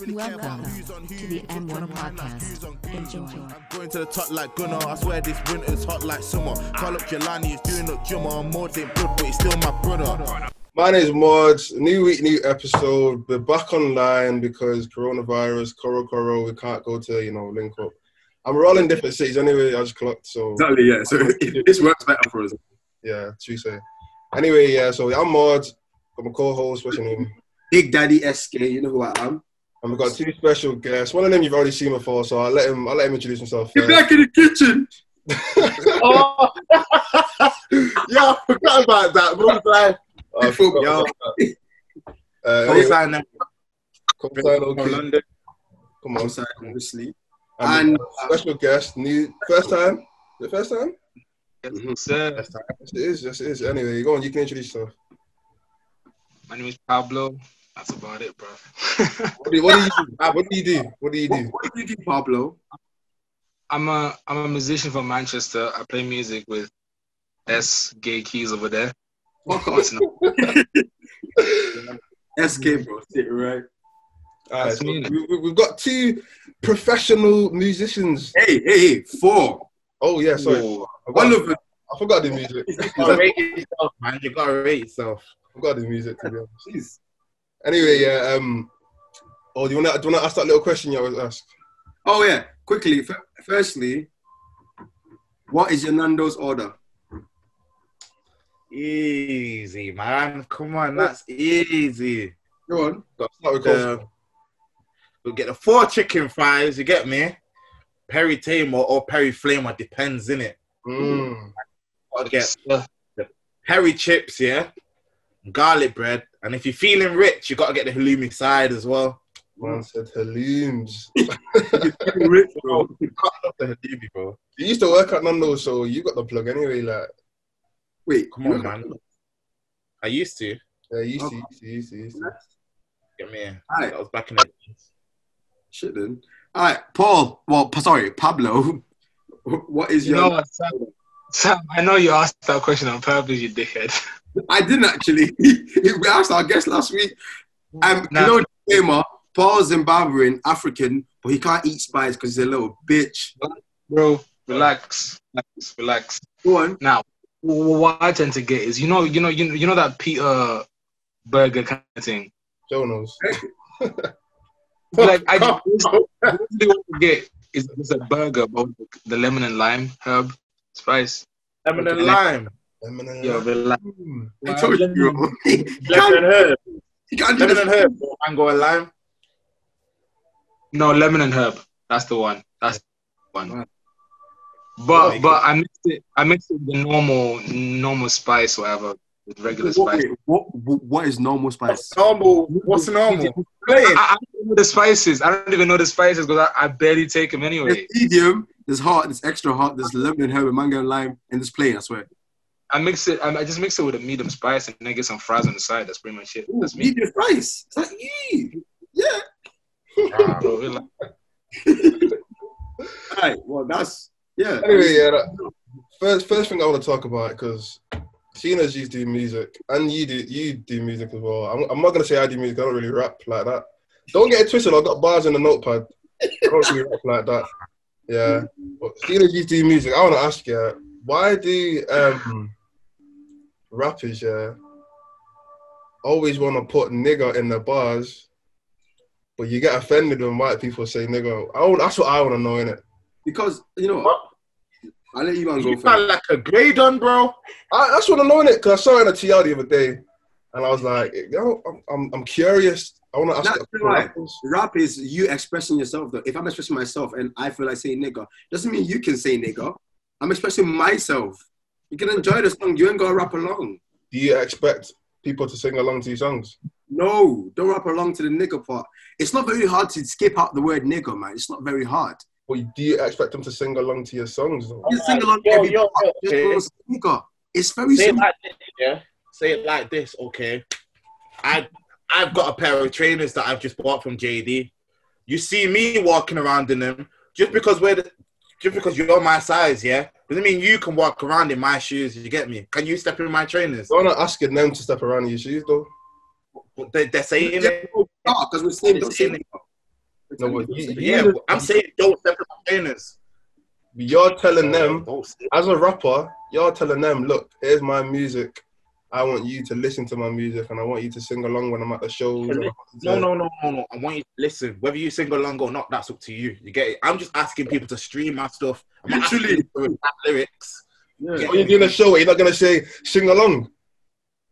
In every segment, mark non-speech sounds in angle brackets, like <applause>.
Welcome to the M1 podcast. Enjoy. I'm going to the top like Gunna. I swear this winter's hot like summer. Call up Jelani, is doing up Jumma. I'm more than blood, but he's still my brother. My name is Mods. New week, new episode. We're back online because coronavirus, Coro Coro, we can't go to, you know, link up. And we're all in different cities anyway, I just clocked, so Exactly, yeah. So <laughs> this works better for us. yeah, true say. Anyway, yeah, so I'm Mods. Got a co-host, what's your name? Big Daddy SK, you know who I am. And we've got two special guests. One of them you've already seen before, so I'll let him I'll let him introduce himself. Get first. back in the kitchen. <laughs> oh, <laughs> yeah, I forgot about that. Bro, like, I forgot Yo. about that. Uh, Come anyway, sign them. come sign, From okay. London. Come on. Outside, obviously. And, And- special guest, new first time. The first time? Mhm. Sir, Yes, it is. Yes, it is. Anyway, go on. You can introduce yourself. my name is Pablo. That's about it, bro. What do you, what do you do? What do you do? What do you do? what do you do, Pablo? I'm a I'm a musician from Manchester. I play music with S Gay Keys over there. Fuck off. What's not- SK, bro. Sit right. All right, so we, we- we've got two professional musicians. Hey, hey, hey. Four. Oh yeah, sorry. Four. I One forgot, of them. I forgot the music. You gotta rate yourself, man. You gotta rate yourself. I forgot the music to be honest. Jeez. Anyway, yeah. Um. Oh, do you want to do you want to ask that little question you always ask? Oh, yeah. Quickly. F- firstly, what is your Nando's order? Easy, man. Come on, that's easy. Go on. Got to start with Uh, we'll get the four chicken fries, you get me? Perry Tamer or Perry Flamer, depends, innit? Mm. Gotta get Sir, Perry chips, yeah? Garlic bread. And if you're feeling rich, you gotta get the halloumi side as well. Man said halloums. <laughs> Rich, bro. Cut up the halloumi, bro. You used to work at Nando's, so you got the plug anyway. Like, Wait, Come on, man. I used to. yeah, you used to, you used to, you used to, used to. Get me. Alright. That was back in the Shit, then. All right, Paul. Well, sorry, Pablo. <laughs> What is you your? know what, Sam? Sam, I know you asked that question on purpose, you dickhead. I didn't actually. <laughs> we asked our guest last week. Um, Nah. you know, disclaimer, Paul's Zimbabwean, African, but he can't eat spice because he's a little bitch. Bro, relax, relax, relax. Go on. Now, what I tend to get is you know, you know, you know, you know that Peter Burger kind of thing. Joe knows. <laughs> Like I just really want to get is is a burger but with the lemon and lime herb spice. Lemon and Okay. lime. Eminem. Yeah, relax. I told you, Lemon and <laughs> herb. he can't do Lemon and herb. or Mango and lime. No, lemon and herb. That's the one. That's the one. Right. But but I mixed it. I mixed it with the normal normal spice, whatever, with regular What, spice. what, what, what is normal spice? Normal. What's normal? I, I don't know the spices. I don't even know the spices because I, I barely take them anyway. There's medium, there's hot, there's extra hot, there's lemon and herb, and mango and lime, and there's plain, I swear. I mix it. I, I just mix it with a medium spice and then I get some fries on the side. That's pretty much it. Ooh, That's me. medium spice. It's like, you. Yeah. Ah, Bro, relax. <laughs> All right, well, that's, yeah. Anyway, yeah. That, first, first thing I want to talk about because seeing as you do music and you do you do music as well. I'm, I'm not gonna say I do music. I don't really rap like that. Don't get it twisted. I've got bars in the notepad. I don't really rap like that. Yeah. But seeing as you do music, I want to ask you, why do um rappers yeah always want to put nigger in the bars, but you get offended when white people say nigger? I want, that's what I want to know in it. Because, you know what? I'll let you man go You first. sound like a grade on, bro. I, that's what I'm knowing it because I saw it in a TR the other day, and I was like, yo, I'm, I'm, I'm curious. I want to ask. That's you- right. Rap is you expressing yourself, though. If I'm expressing myself and I feel like saying nigga, doesn't mean you can say nigga. I'm expressing myself. You can enjoy the song. You ain't gotta rap along. Do you expect people to sing along to your songs? No, don't rap along to the nigga part. It's not very hard to skip out the word nigga, man. It's not very hard. Or do you expect them to sing along to your songs? Though? You sing along Yo, every yo, part. yo, Just okay. say nigga. It's very Say it simple. like this, yeah. Say it like this, okay. I I've got a pair of trainers that I've just bought from JD. You see me walking around in them just because we're the, just because you're my size, yeah. Doesn't mean you can walk around in my shoes. You get me? Can you step in my trainers? I'm not asking them to step around in your shoes, though. They, they're saying Yeah, it. because we're saying don't say nigga. No, but you, you, Yeah, I'm saying don't step on my trainers. you're telling them as a rapper, you're telling them, look, here's my music. I want you to listen to my music, and I want you to sing along when I'm at the shows. and I want you No, no, no, no, no. I want you to listen. Whether you sing along or not, that's up to you. You get it? I'm just asking people to stream my stuff. I'm not asking Literally. people lyrics. Yeah. When you're doing a show, you're not gonna say sing along.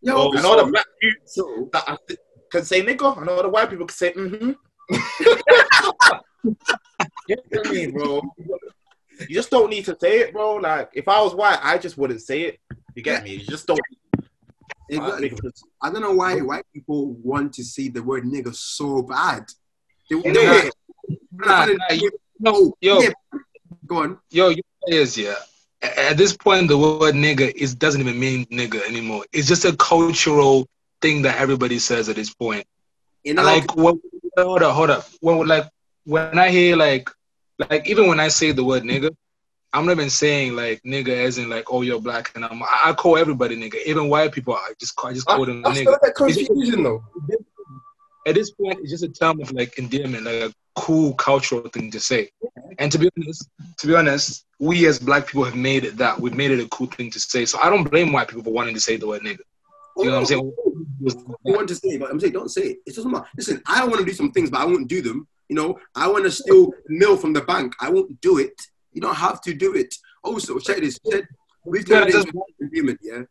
Yo, Oh, I know the black people so that I th- can say nigga. I know the white people can say mm-hmm. <laughs> you know I mean, bro? You just don't need to say it, bro. Like, if I was white, I just wouldn't say it. You get me? You just don't. I don't know why white people want to see the word nigga so bad. They, It they- is. Nah, nah, you- no, yo, yeah. Go on. yo, you players, yeah. At this point, the word nigga is doesn't even mean nigga anymore. It's just a cultural thing that everybody says at this point. You know, like what hold up hold up when like when i hear like like even when i say the word nigga i'm not even saying like nigga as in like oh you're black and i'm i I call everybody nigga even white people i just call i just call them That's nigga that confusion though. at this point it's just a term of like endearment like a cool cultural thing to say and to be honest to be honest we as black people have made it that we've made it a cool thing to say so i don't blame white people for wanting to say the word nigga you know what i'm saying You want to say, but I'm saying don't say it. It doesn't matter. Listen, I want to do some things, but I won't do them. You know, I want to steal mill from the bank. I won't do it. You don't have to do it. Also, check this. Check, we've Yeah, turned it just- into an agreement, yeah.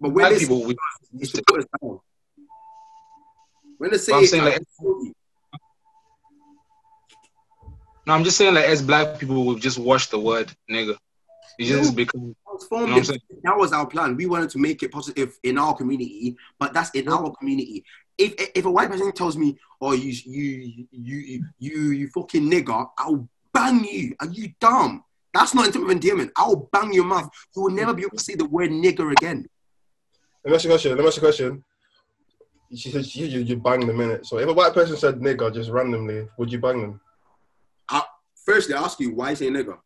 But when they people we, it's to put us down. When they say, I'm saying, it, like- No, I'm just saying, like, as black people, we've just watched the word nigga. It just become. You know what I'm it. saying? That was our plan. We wanted to make it positive in our community, but that's in our community. If if a white person tells me, "Oh, you you you you you fucking nigger," I'll bang you. Are you dumb? That's not in terms of endearment. I'll bang your mouth. You will never be able to say the word nigger again. Let me ask you a question. Let me ask you a question. She said you, you, you bang the minute. So if a white person said nigger just randomly, would you bang them? I, Firstly, I ask you why say nigger.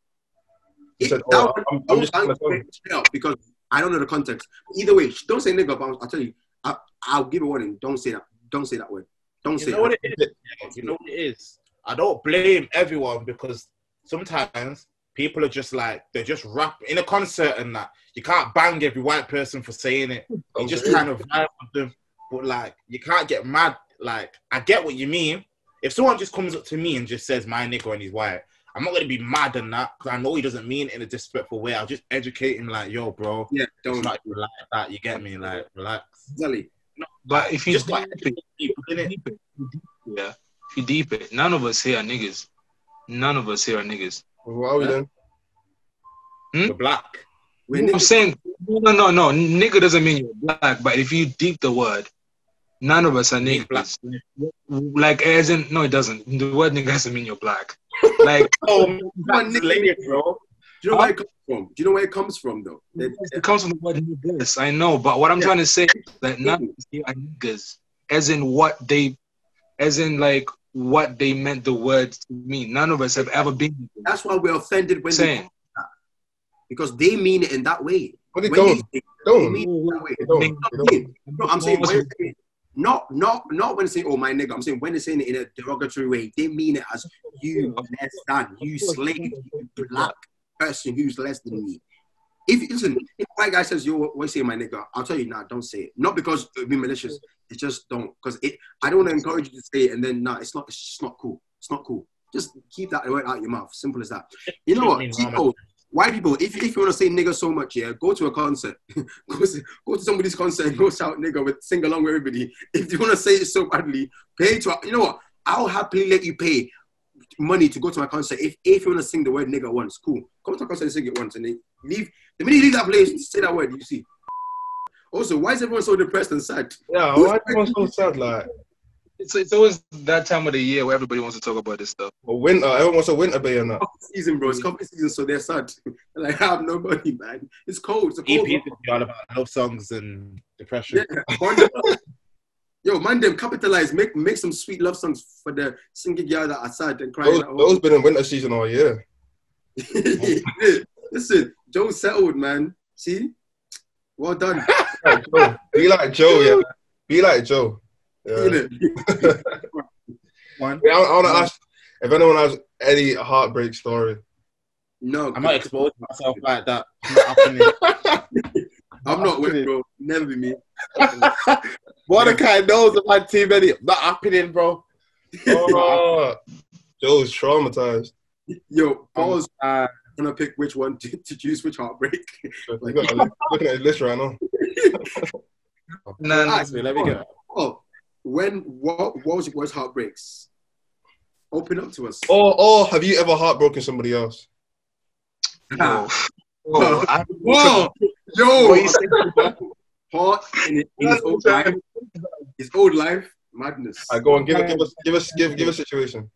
He It- said, that oh, one- I'm, I'm just bang gonna tell you. because I don't know the context. Either way, don't say nigger. But I'll, I'll tell you, I, I'll give a warning. Don't say that. Don't say that word. Don't You say know that. what it is? You know what it is? I don't blame everyone because sometimes people are just like they're just rap in a concert and that you can't bang every white person for saying it. Oh, you just Okay. kind of vibe with them, but like you can't get mad. Like I get what you mean. If someone just comes up to me and just says my nigga and he's white, I'm not gonna be mad on that because I know he doesn't mean it in a disrespectful way. I'll just educate him like, yo, bro, Yeah, don't. like even like that. You get me? Like, relax. Zelly. But if you just deep like it, people, innit? deep it, yeah, if you deep it, none of us here are niggas. None of us here are niggas. What are we hmm? then? We're black. We're I'm niggas. saying, no, no, no. Nigga doesn't mean you're black, but if you deep the word, none of us are Mean niggas. Like, as in, no, it doesn't. The word nigga doesn't mean you're black. <laughs> Like, Oh, <laughs> One that's nigga. layered, bro. Do you know where it comes from? Do you know where it comes from, though? That- it comes from the word niggas. I know, but what I'm Yeah. trying to say is that none of us here are niggas. As in what they, as in like what they meant the word to mean. None of us have ever been. That's why we're offended when they saying. because they mean it in that way. But they When don't. They they don't. mean it that way. They don't. They don't. No, I'm saying when they say- not not not when they say "oh my nigga." I'm saying when they're saying it in a derogatory way, they mean it as you less than, you slave, you black person who's less than me. If listen, if a white guy says you always say my nigga, I'll tell you now, don't say it. Not because it would be malicious, it's just don't. Because it, I don't want to encourage you to say it, and then nah, it's not. It's just not cool. It's not cool. Just keep that word out your mouth. Simple as that. You know what? People, white people, if, if you want to say nigga so much, yeah, go to a concert. <laughs> go, to, go to somebody's concert and go shout nigga with sing along with everybody. If you want to say it so badly, pay to you know what? I'll happily let you pay money to go to my concert. If if you want to sing the word nigga once, cool. Come to my concert and sing it once and then leave. The minute you leave that place, say that word, you see. Also, why is everyone so depressed and sad? Yeah, why everyone so sad? Like, It's, it's always that time of the year where everybody wants to talk about this stuff. a winter. Everyone wants a winter bay and that. Coffee season, bro. It's mm. coffee season, so they're sad. <laughs> like, I have no money, man. It's cold. It's a cold. EP is all about love songs and depression. Yeah, bond- Yo, man, them capitalize. Make make some sweet love songs for the singing girl that are sad and crying. Those, at those been in winter season all year. <laughs> Listen, Joe settled, man. See, well done. Be like Joe, yeah. Be like Joe. Yeah. Innit? One. <laughs> Yeah, I, I want to ask if anyone has any heartbreak story, No, I'm not exposing myself like that. It's <laughs> not. I'm not with bro. Never be me. <laughs> Mordecai knows I've had too many. Not happening, bro. oh, <laughs> Joe's traumatized. Yo, Paul's Uh, gonna pick which one <laughs> to, to choose which heartbreak. You got a list- looking at his list right now. No, no, so let me go. Oh, when what what was your worst heartbreaks? Open up to us. Oh, oh, have you ever heartbroken somebody else? no. Whoa, I, Whoa, yo, What you say? In, in his old life, his old life, madness. I go on, give, give us, give us, give, give a situation.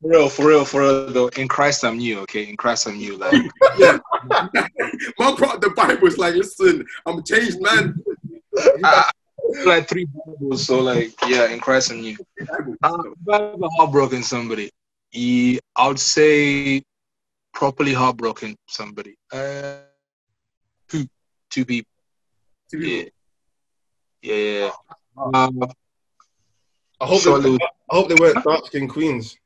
For real, for real, for real. Though in Christ I'm new. Okay, in Christ I'm new. Like Man brought the Bible. It's like, listen, I'm a changed man. I, I like three Bibles. So like, yeah, in Christ I'm new. Uh, if I've ever heartbroken somebody, yeah, I would say properly heartbroken somebody. Uh, two, two people. Yeah, yeah, yeah. Um, I hope, Surely- they, I hope they weren't dark skinned queens.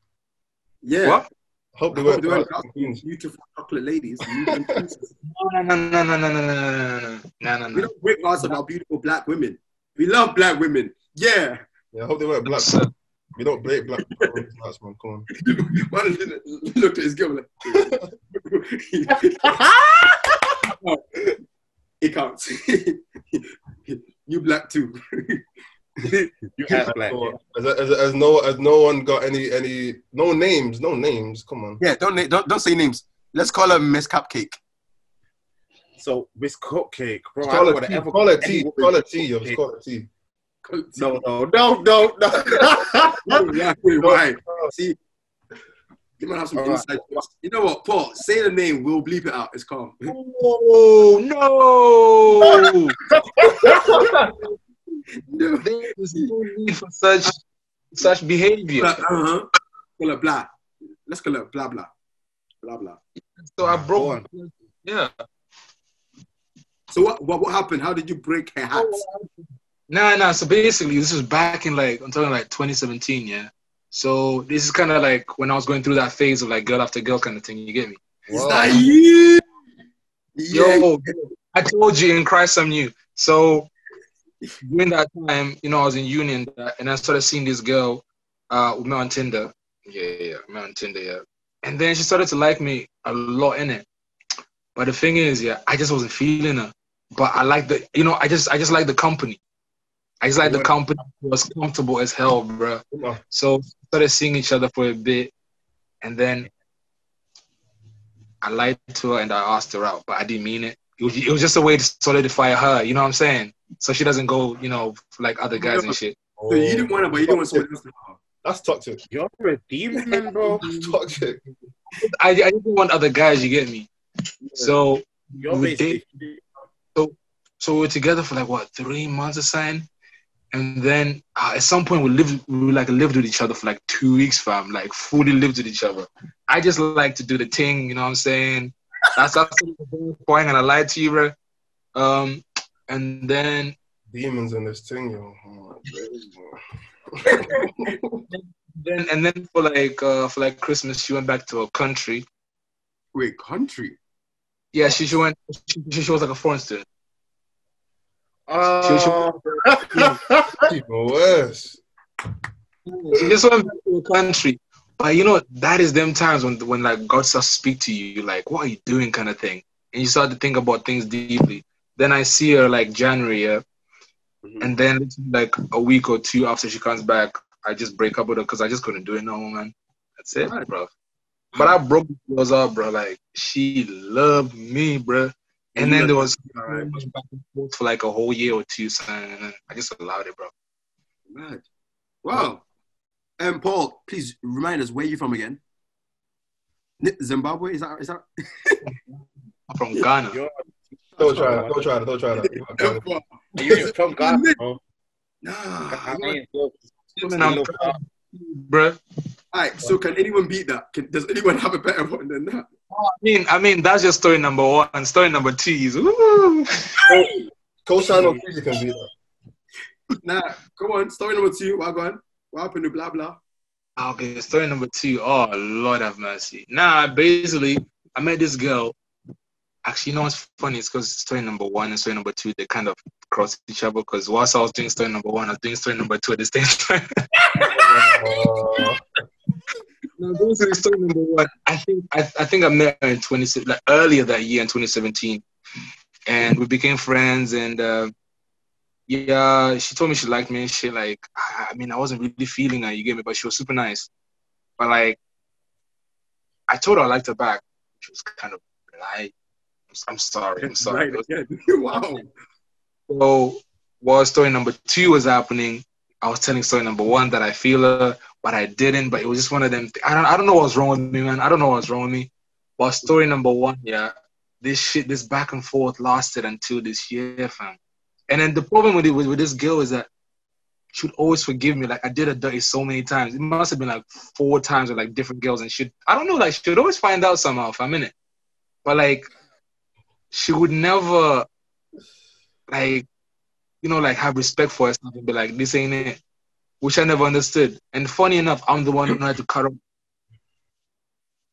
Yeah. What? I hope they I weren't hope they weren't dark queens. Beautiful chocolate ladies. beautiful princesses. no, no, no, no, no, no, no, no, no, no, we don't break hearts about beautiful black women. We love black women. Yeah. Yeah, I hope they weren't black. So, We don't break black. That's man, come on. Man looked at his girl like, he counts. You black too. <laughs> You act black. As, as, as no, as no one got any, any, no names, no names. Come on. yeah, don't don't don't say names. Let's call her Miss Cupcake. So Miss Cupcake, bro. Call don't it T. ever Call it T. Call it woman T. Call it T. No, no, no, no, no. Why? Why? See, you might have some All right. inside. jokes. You know what, Paul? Say the name. We'll bleep it out. It's calm. <laughs> Oh no! no. there is no need for such such behavior. Uh huh. Call her blah. Let's call her blah blah. Blah blah. So I broke. on. Yeah. So what, what what happened? How did you break her hat? Nah, nah. So basically, this was back in like I'm talking like 2017. Yeah. So this is kind of like when I was going through that phase of like girl after girl kind of thing. You get me? Is that you? Yeah. Yo, I told you in Christ I'm new. So during that time, you know, I was in union and I started seeing this girl uh we met on Tinder. Yeah, yeah, yeah. we met on Tinder, yeah. And then she started to like me a lot in it. But the thing is, yeah, I just wasn't feeling her. But I like the you know, I just I just like the company. I just like the company It was comfortable as hell, bro. So started seeing each other for a bit, and then I lied to her and I asked her out, but I didn't mean it. It was, it was just a way to solidify her. You know what I'm saying? So she doesn't go, you know, like other guys and shit. So you didn't want her, but you didn't want someone else to have her. That's toxic. You're a demon, <laughs> bro. Toxic. I, I didn't want other guys. You get me? So You're We basically. so we were together for like what three months or something, and then uh, at some point we lived we like lived with each other for like two weeks, fam. Like fully lived with each other. I just like to do the thing, you know what I'm saying? That's that's the point, and I lied to you, bro. Um, and then Demons in this thing, yo. Oh, <laughs> then and then for like uh for like Christmas, she went back to her country. Wait, country? Yeah, she she went. She, she was like a foreign student. Uh, Even worse. She just went back to the country. But you know, that is them times when when like God starts to speak to you, like, what are you doing kind of thing. And you start to think about things deeply. Then I see her like January, yeah. And then like a week or two after she comes back, I just break up with her because I just couldn't do it no more, man. That's it, Right. bro. But I broke the girls up, bro. Like she loved me, bro. And then there was All right, back and forth for like a whole year or two, son. And I just allowed it, bro. mad. Wow. Um, Paul, please remind us where you from again? Zimbabwe? Is that is that? <laughs> I'm from Ghana. You're, Don't try that. Don't try that. Don't try that. <laughs> you're from Ghana, bro. Nah. I mean, And bro. All right. So can anyone beat that? Can, does anyone have a better one than that? Oh, I mean, I mean, that's just story number one. Story number two is, ooh. Co-sign on you can be that. Nah. Come on. Story number two. What going? What happened to blah blah? Ah, okay, story number two. Oh Lord have mercy. Nah, basically, I met this girl. Actually, you know what's funny? It's because story number one and story number two they kind of cross each other. Because whilst I was doing story number one, I was doing story number two at the same <laughs> time. <laughs> Oh. No, basically, story number one. I think I, I think I met her in twenty like earlier that year in 2017, and we became friends. And uh, yeah, she told me she liked me and shit. Like, I mean, I wasn't really feeling her. You get me? But she was super nice. But like, I told her I liked her back. She was kind of like, I'm sorry, I'm sorry. Right, yeah. <laughs> wow. So while story number two was happening, I was telling story number one that I feel her, but I didn't. But it was just one of them. I don't. I don't know what's wrong with me, man. I don't know what's wrong with me. But story number one, yeah, this shit, this back and forth lasted until this year, fam. And then the problem with it with, with this girl is that she would always forgive me. Like I did her dirty so many times. It must have been like four times with like different girls, and she I don't know. Like she would always find out somehow if I'm in it. But like she would never like you know like have respect for herself and be like this ain't it which i never understood and funny enough i'm the one who had to cut off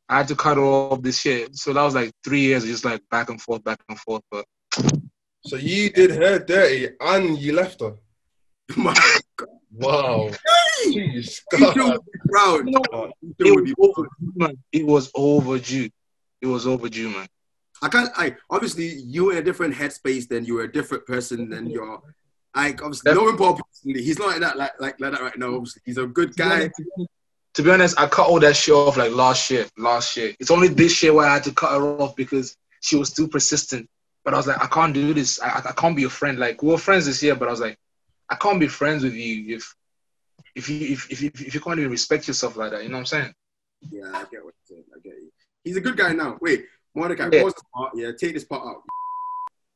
i had to cut off this shit so that was like three years of just like back and forth back and forth but so you did her dirty and you left her. <laughs> My Wow. Jeez, <laughs> God. God. you know, it was overdue man it was overdue it was overdue man I can't. I obviously you were in a different headspace than you were a different person than you're. Like obviously, knowing Paul personally, he's not like that. Like like like that right now. Obviously, he's a good guy. to be honest, I cut all that shit off like last year. Last year, it's only this year where I had to cut her off because she was too persistent. But I was like, I can't do this. I, I can't be a friend. Like we were friends this year, but I was like, I can't be friends with you if if you if if, if, you can't even respect yourself like that. You know what I'm saying? Yeah, I get what you're saying. I get you. He's a good guy now. Wait, Mordecai, Yeah. pause the part. Yeah, take this part out.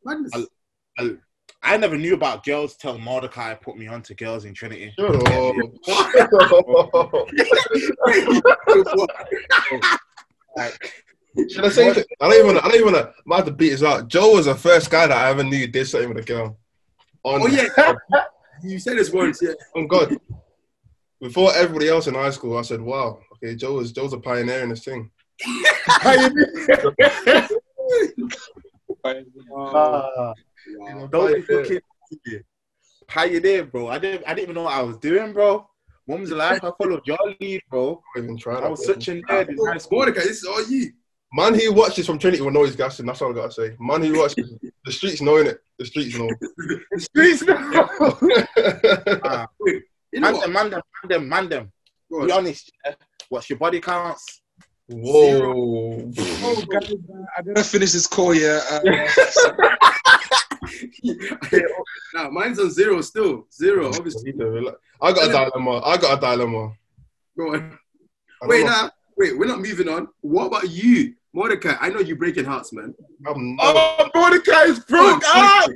Madness. I, I never knew about girls till Mordecai put me on to girls in Trinity. Shut. <laughs> <laughs> Like, Should I say? it? I don't even. I don't even. I'm about to beat this out. Joe was the first guy that I ever knew did something with a girl. On, oh yeah, <laughs> you said this once. Yeah. on God. Before everybody else in high school, I said, "Wow, okay, Joe is Joe's a pioneer in this thing." uh, Wow. don't fucking pioneer, bro. I didn't. I didn't even know what I was doing, bro. Mum's life. I followed your lead, bro. I even tried. I was such a nerd in high school. Mordecai, this is all you. Man who watches from Trinity will know he's gassing. That's all I gotta say. Man who watches the streets knowing it. The streets know. The streets, bro. <laughs> Ah, <laughs> You know man, them, man, them, man, them, man, them. Be honest. yeah. What's your body counts? Whoa. Oh, guys, I gotta finish this call. Yeah. Uh, <laughs> nah, mine's on zero still. Zero, obviously. I got a dilemma. I got a dilemma. Go on. Wait, know- now, wait, we're not moving on. What about you, Mordecai? I know you breaking hearts, man. I'm oh, not. Oh, Mordecai's broke Oh,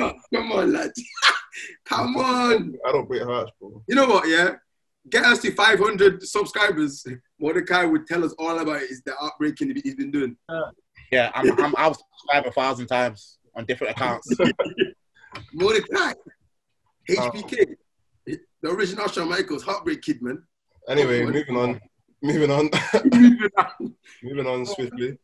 up. <laughs> Come on, lad. <laughs> come on. I don't break hearts, bro. You know what, yeah? Get us to 500 subscribers. Mordecai would tell us all about it. Is the heartbreaking he's been doing. Yeah, I'm, I'm, I've subscribed a thousand times on different <laughs> accounts. <laughs> Mordecai, HBK, the original Shawn Michaels, Heartbreak Kid, man. Anyway, Oh, moving on. Moving on. <laughs> Moving on. moving on swiftly.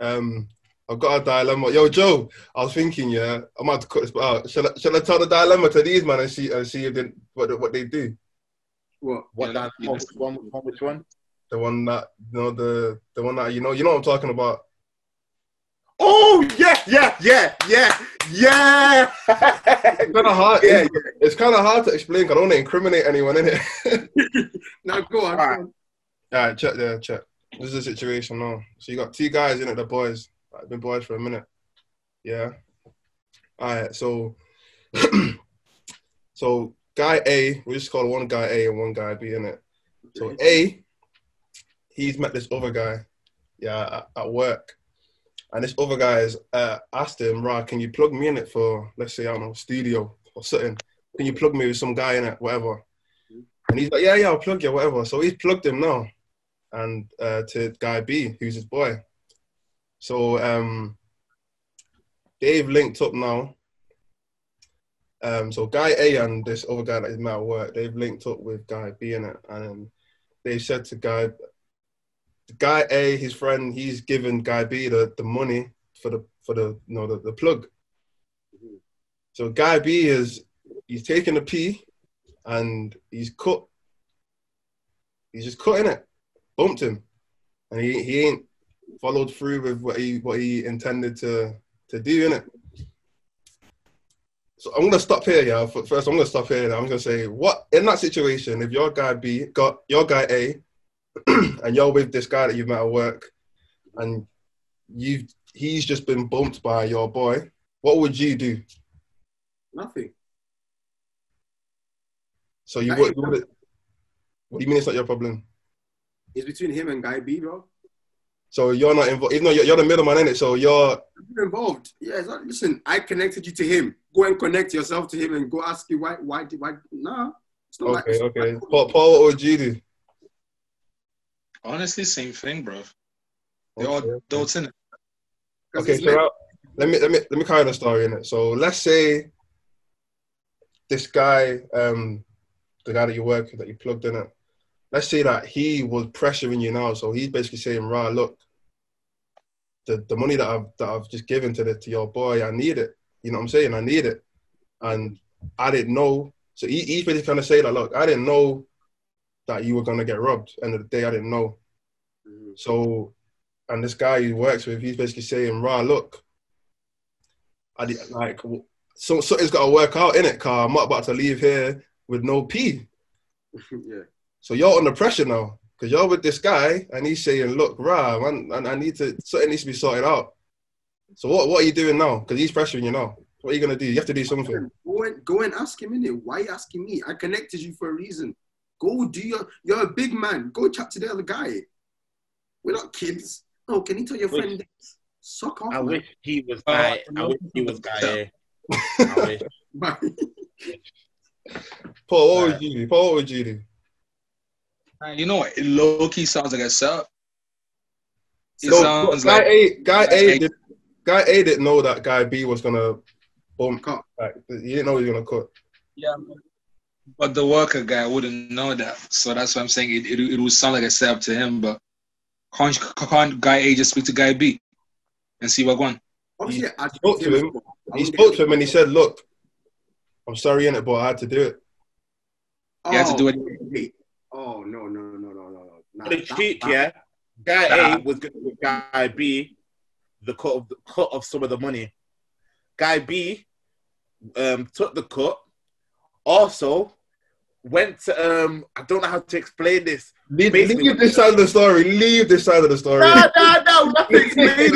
Um, I've got a dilemma. Yo, Joe, I was thinking, yeah, I might have to cut this out. Shall I, shall I tell the dilemma to these man and see and see if they, what what they do? What? What Yeah, that? Which one? Which one? Which one? The one that you know the the one that you know you know what I'm talking about. Oh yeah, yeah, yeah, yeah, yeah. It's kind of hard. yeah, yeah. It's kind of hard to explain. I don't want to incriminate anyone in it. <laughs> Now go on. All right. All right, check there, check. This is the situation now. So you got two guys in it, the boys. I've been boys for a minute. Yeah. All right, so <clears throat> so guy A, we just call one guy A and one guy B in it. So A, he's met this other guy, yeah, at, at work. And this other guy has uh, asked him, right, can you plug me in it for, let's say, I don't know, studio or something? Can you plug me with some guy in it, whatever? And he's like, yeah, yeah, I'll plug you, whatever. So he's plugged him now and uh, to guy B, who's his boy. So um, they've linked up now. Um, so guy A and this other guy that is now at work, they've linked up with guy B in it, and they said to guy, guy A, his friend, he's given guy B the, the money for the for the you know the, the plug. So guy B is he's taking the P and he's cut. He's just cutting it, bumped him, and he, he ain't followed through with what he what he intended to to do in it. So I'm gonna stop here, yeah. First, I'm gonna stop here. I'm gonna say, what in that situation, if your guy B got your guy A, <clears throat> and you're with this guy that you've met at work, and you've he's just been bumped by your boy, what would you do? Nothing. So you would. you What do you mean it's not your problem? It's between him and Guy B, bro. So you're not involved. Even though you're, you're the middleman in it, so you're involved. Yeah, not, listen, I connected you to him. Go and connect yourself to him and go ask you why, why, did- why, nah. It's not okay. like, Okay. Paul, Paul, what would you do? Honestly, same thing, bro. They're all Okay. adults in it. Okay, so meant- now, let me let me let me carry the story in it. So let's say this guy, um, the guy that you work with, that you plugged in it. Let's say that he was pressuring you now, so he's basically saying, "Right, look, the, the money that I've that I've just given to the to your boy, I need it. You know what I'm saying? I need it, and I didn't know. So he, he's basically trying to say that, look, I didn't know that you were gonna get robbed. End of the day, I didn't know. Mhm. So, and this guy he works with, he's basically saying, "Rah, look, I did, like so something's got to work out in it, car. I'm not about to leave here with no P. <laughs> yeah. So you're under pressure now because you're with this guy and he's saying, "Look, rah, man, and I need to something needs to be sorted out." So what what are you doing now? Because he's pressuring you now. What are you gonna do? You have to do something. Go and go and ask him in it. Why are you asking me? I connected you for a reason. Go do your. You're a big man. Go chat to the other guy. We're not kids. No, can you tell your Which- friend? this? Suck off. I man. wish he was Uh, guy. I wish he was guy. A. I wish. <laughs> Paul, what would you do? Paul, what would you do? You know what? It low key sounds like a setup. It No, sounds guy like A, guy A, did, guy A didn't know that guy B was gonna bump. Cut. Like, he didn't know he was gonna cut. yeah, but the worker guy wouldn't know that. So that's why I'm saying it. It, it would sound like a setup to him, but can't, can't guy A just speak to guy B and see what going? Obviously, I spoke to him. He spoke to him and he said, "Look, I'm sorry in it, but I had to do it." Oh, You had to do it. wait. Oh no no no no no no. Nah, the that- cheek, that- yeah. Guy Nah. A was going to give guy B the cut of the cut of some of the money. Guy B um, took the cut. Also went to um I don't know how to explain this. Leave, leave this side of the story. Leave this side of the story. No, no, no, nothing explain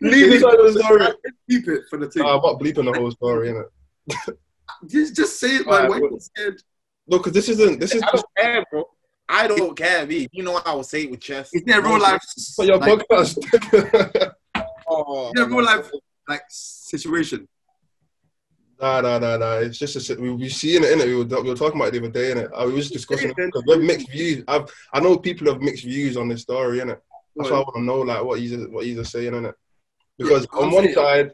Leave this side of the story. Keep it for the thing. Nah, I'm not bleeping the whole story, innit? <laughs> just just say it, man. Alright, Why scared? No, because this isn't. This is I don't care, bro. I don't care, me. You know what I will say it with chest. Is there real life? for your like, podcast. <laughs> Oh, Is there real life like situation? Nah, nah, nah, nah. It's just a, we we seen it in it. We were, we were talking about it the other day in it. I was discussing it because we have mixed views. I've I know people have mixed views on this story in it. That's why I want to know like what he's what he's saying in it. Because on one side,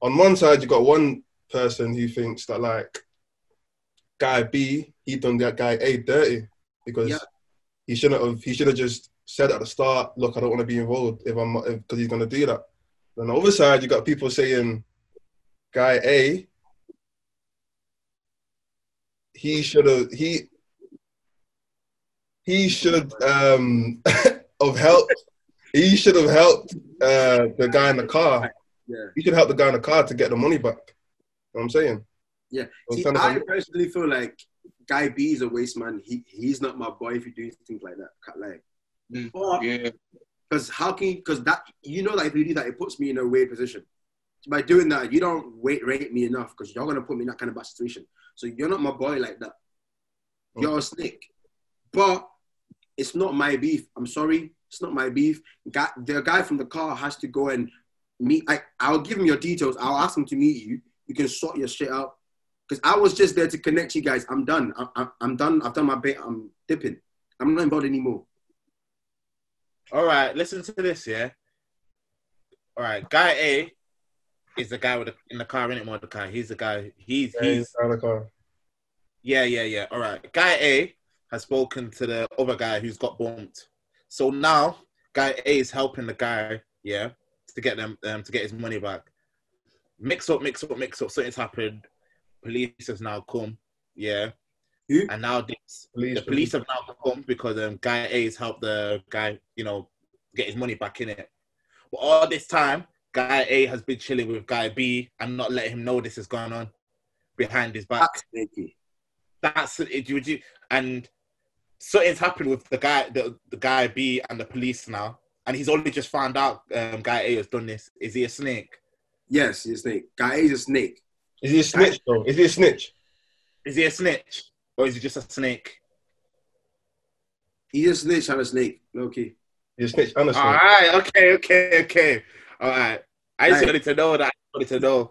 on one side you got one person who thinks that like guy B he done that guy A dirty because Yeah. he shouldn't have he should have just said at the start, look, I don't want to be involved if I'm because he's gonna do that. Then on the other side you got people saying guy A he should have he he should um <laughs> have helped he should have helped uh the guy in the car Yeah. he should help the guy in the car to get the money back you know what I'm saying Yeah. So See, I personally feel like Guy B is a waste man. He he's not my boy if you do things like that. Cut Like, Mm, or Yeah, because how can you? Because that you know that if you do that, it puts me in a weird position. By doing that, you don't wait rate me enough because you're gonna put me in that kind of bad situation. So you're not my boy like that. You're a snake. But it's not my beef. I'm sorry, it's not my beef. Guy, the guy from the car has to go and meet. I, I'll give him your details. I'll ask him to meet you. You can sort your shit out. Because I was just there to connect you guys. I'm done. I, I'm done. I've done my bit. I'm dipping. I'm not involved anymore. All right, listen to this, yeah. All right, guy A is the guy with the, in the car in it, Mordecai. He's the guy. He's Yeah, he's he's out of the car. yeah, yeah, yeah. All right, guy A has spoken to the other guy who's got bumped. So now guy A is helping the guy, yeah, to get them um, to get his money back. Mix up, mix up, mix up. Something's happened. Police has now come, yeah. Who? And now this, Police, the police have now come because um, guy A has helped the guy, you know, get his money back in it. But all this time, guy A has been chilling with guy B and not letting him know this is going on behind his back. That's sneaky. That's it. Would you and something's happened with the guy, the, the guy B and the police now, and he's only just found out um, guy A has done this. Is he a snake? Yes, he's a snake. Guy A is a snake. Is he a snitch though? Is he a snitch? Is he a snitch or is he just a snake? He's a snitch and a snake. Okay. He's a snitch and a snitch. All right. Okay. Okay. Okay. All right. I just Right. wanted to know that. I wanted to know.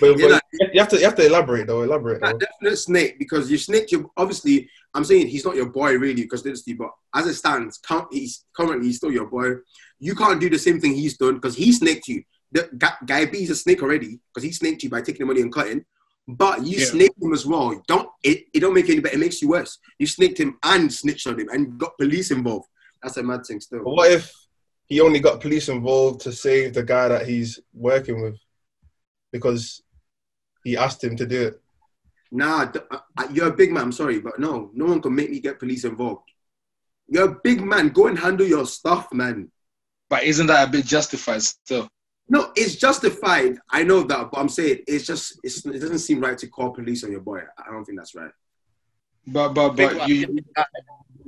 But, Yeah, but you have to you have to elaborate though. Elaborate A though. definite snake because you snake your obviously I'm saying he's not your boy really because dynasty, but as it stands, count he's currently he's still your boy. You can't do the same thing he's done because he snaked you. The guy, guy B is a snake already because he snaked you by taking the money and cutting. But you Yeah. snaked him as well. Don't it, it don't make it any better, it makes you worse. You snaked him and snitched on him and got police involved. That's a mad thing But still. what if he only got police involved to save the guy that he's working with because he asked him to do it? Nah, th- uh, uh, you're a big man. I'm sorry, but no, no one can make me get police involved. You're a big man. Go and handle your stuff, man. But isn't that a bit justified still? No, it's justified. I know that, but I'm saying it's just it's, it doesn't seem right to call police on your boy. I don't think that's right. But but but one. you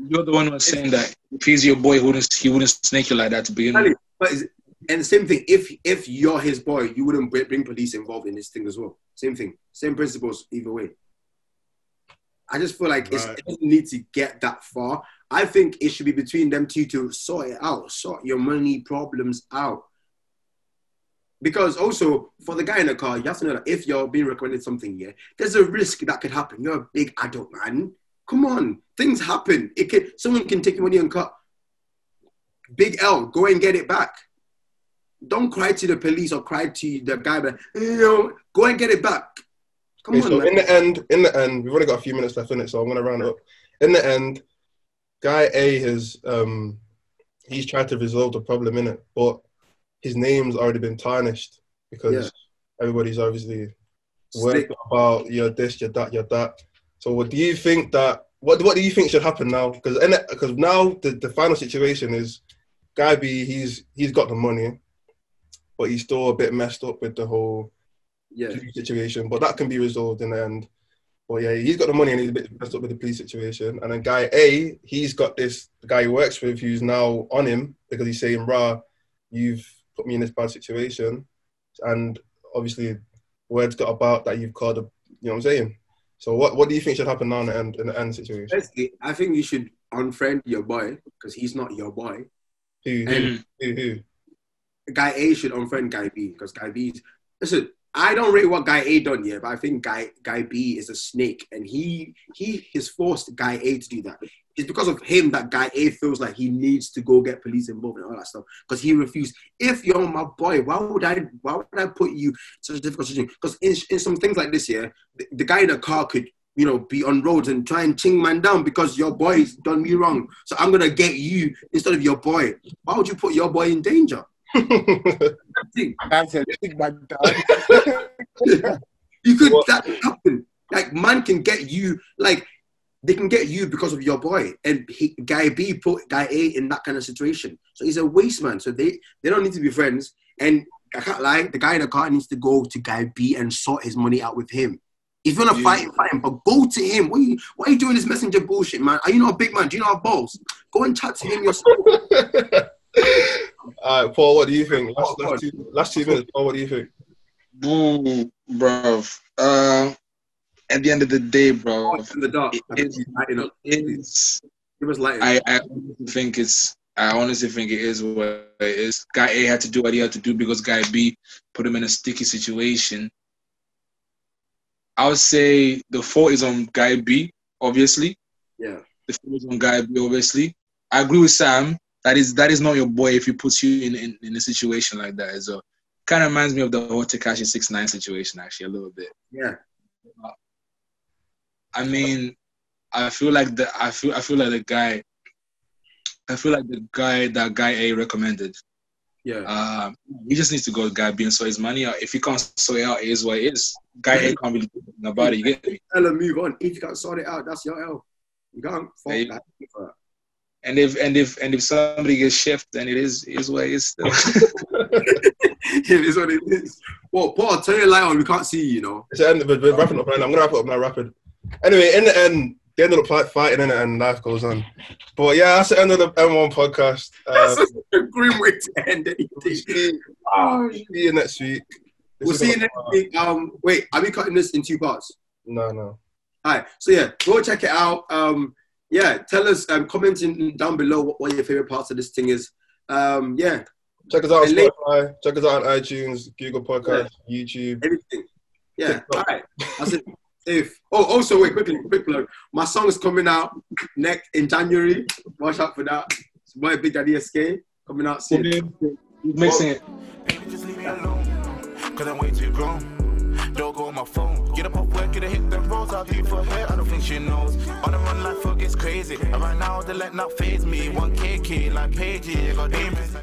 you're the one who was saying that if he's your boy, he wouldn't he wouldn't snake you like that to begin with. But it's, and the same thing. If if you're his boy, you wouldn't bring, bring police involved in this thing as well. Same thing. Same principles either way. I just feel like it's, Right. it doesn't need to get that far. I think it should be between them two to sort it out, sort your money problems out. Because also for the guy in the car, you have to know that if you're being recommended something, yeah, there's a risk that could happen. You're a big adult man. Come on, things happen. It can someone can take your money and cut. Big L, go and get it back. Don't cry to the police or cry to the guy, but you know, go and get it back. Come Okay, on, so man. in the end, in the end, we've only got a few minutes left in it, so I'm gonna round it up. In the end, guy A has um he's tried to resolve the problem in it, but his name's already been tarnished because Yeah. everybody's obviously worried about you're this, you're that, you're that. So what do you think that what what do you think should happen now? Because because now the, the final situation is guy B he's he's got the money, but he's still a bit messed up with the whole Yeah, police situation, but that can be resolved in the end. But yeah, he's got the money and he's a bit messed up with the police situation. And then guy A, he's got this guy he works with who's now on him because he's saying, "Rah, you've put me in this bad situation," and obviously, words got about that you've called a, you know what I'm saying. So what what do you think should happen now in the end in the end situation? Firstly, I think you should unfriend your boy because he's not your boy. Who who Mm. who? who? Guy A should unfriend Guy B because Guy B's listen. I don't rate what Guy A done yet, but I think Guy Guy B is a snake, and he he has forced Guy A to do that. It's because of him that Guy A feels like he needs to go get police involved and all that stuff because he refused. If you're my boy, why would I why would I put you in such a difficult situation? Because in, in some things like this, yeah, the, the guy in the car could you know be on roads and try and ching man down because your boy's done me wrong. So I'm gonna get you instead of your boy. Why would you put your boy in danger? That's a big man. dog. <laughs> You could What- that happen. Like man can get you like they can get you because of your boy. And he, guy B put guy A in that kind of situation. So he's a waste man. So they they don't need to be friends. And I can't lie, the guy in the car needs to go to guy B and sort his money out with him. If you want to fight him, fight him. But go to him. What are, you, why are you doing this messenger bullshit, man? Are you not a big man? Do you not have balls? Go and chat to him yourself. <laughs> All right, Paul, what do you think? Last, Oh, last, two, last two minutes, Paul, what do you think? Boo, bruv. Uh, at the end of the day, bro, oh, in the dark. It is- Lighten up. it's Give us light. I, I honestly think it's I honestly think it is what it is. Guy A had to do what he had to do because guy B put him in a sticky situation. I would say the fault is on guy B, obviously. yeah. The fault is on guy B, obviously. I agree with Sam. That is that is not your boy if he puts you in, in, in a situation like that as well. Kind of reminds me of the whole Tekashi six nine situation actually a little bit. Yeah. I mean, I feel like the I feel I feel like the guy. I feel like the guy that guy A recommended. Yeah. Uh, he just needs to go with guy B and sort his money out. If he can't sort it out, it is what it is. Guy A can't really do anything about it. You get me? Tell him move on. If you can't sort it out, that's your L. You can't fuck Hey. that. And if and if and if somebody gets shift, then it is it is what it is. Still. <laughs> it is what it is. Well, Paul, turn your light on. We can't see you, you know. It's the end. We're, we're wrapping up right now. I'm gonna wrap it up now, rapid. Anyway, in the end, they ended up fight- fighting in it, and life goes on. But yeah, that's the end of the M1 podcast. That's a grim way to end anything. see, Oh, see you next week. This we'll see you next week. Um, wait, are we cutting this in two parts? No, no. All right. So yeah, go check it out. Um, yeah, tell us. Um, comment in down below what, what your favorite parts of this thing is. Um, yeah, Check us out on And late- Spotify. Check us out on iTunes, Google Podcast, YouTube. everything. Yeah. TikTok. All right. <laughs> That's it. If oh also wait quickly quick plug. My song is coming out next in January. Watch out for that. It's my Big Daddy SK coming out soon. He's mixing it. Baby, just leave me alone. Cause I'm way too grown. Don't go on my phone. Get up off work, get a hit the roads. I'll do for her. I don't think she knows. On the run, life gets crazy. And right now, the let not phase me. 1K key, like Paige. Got demons.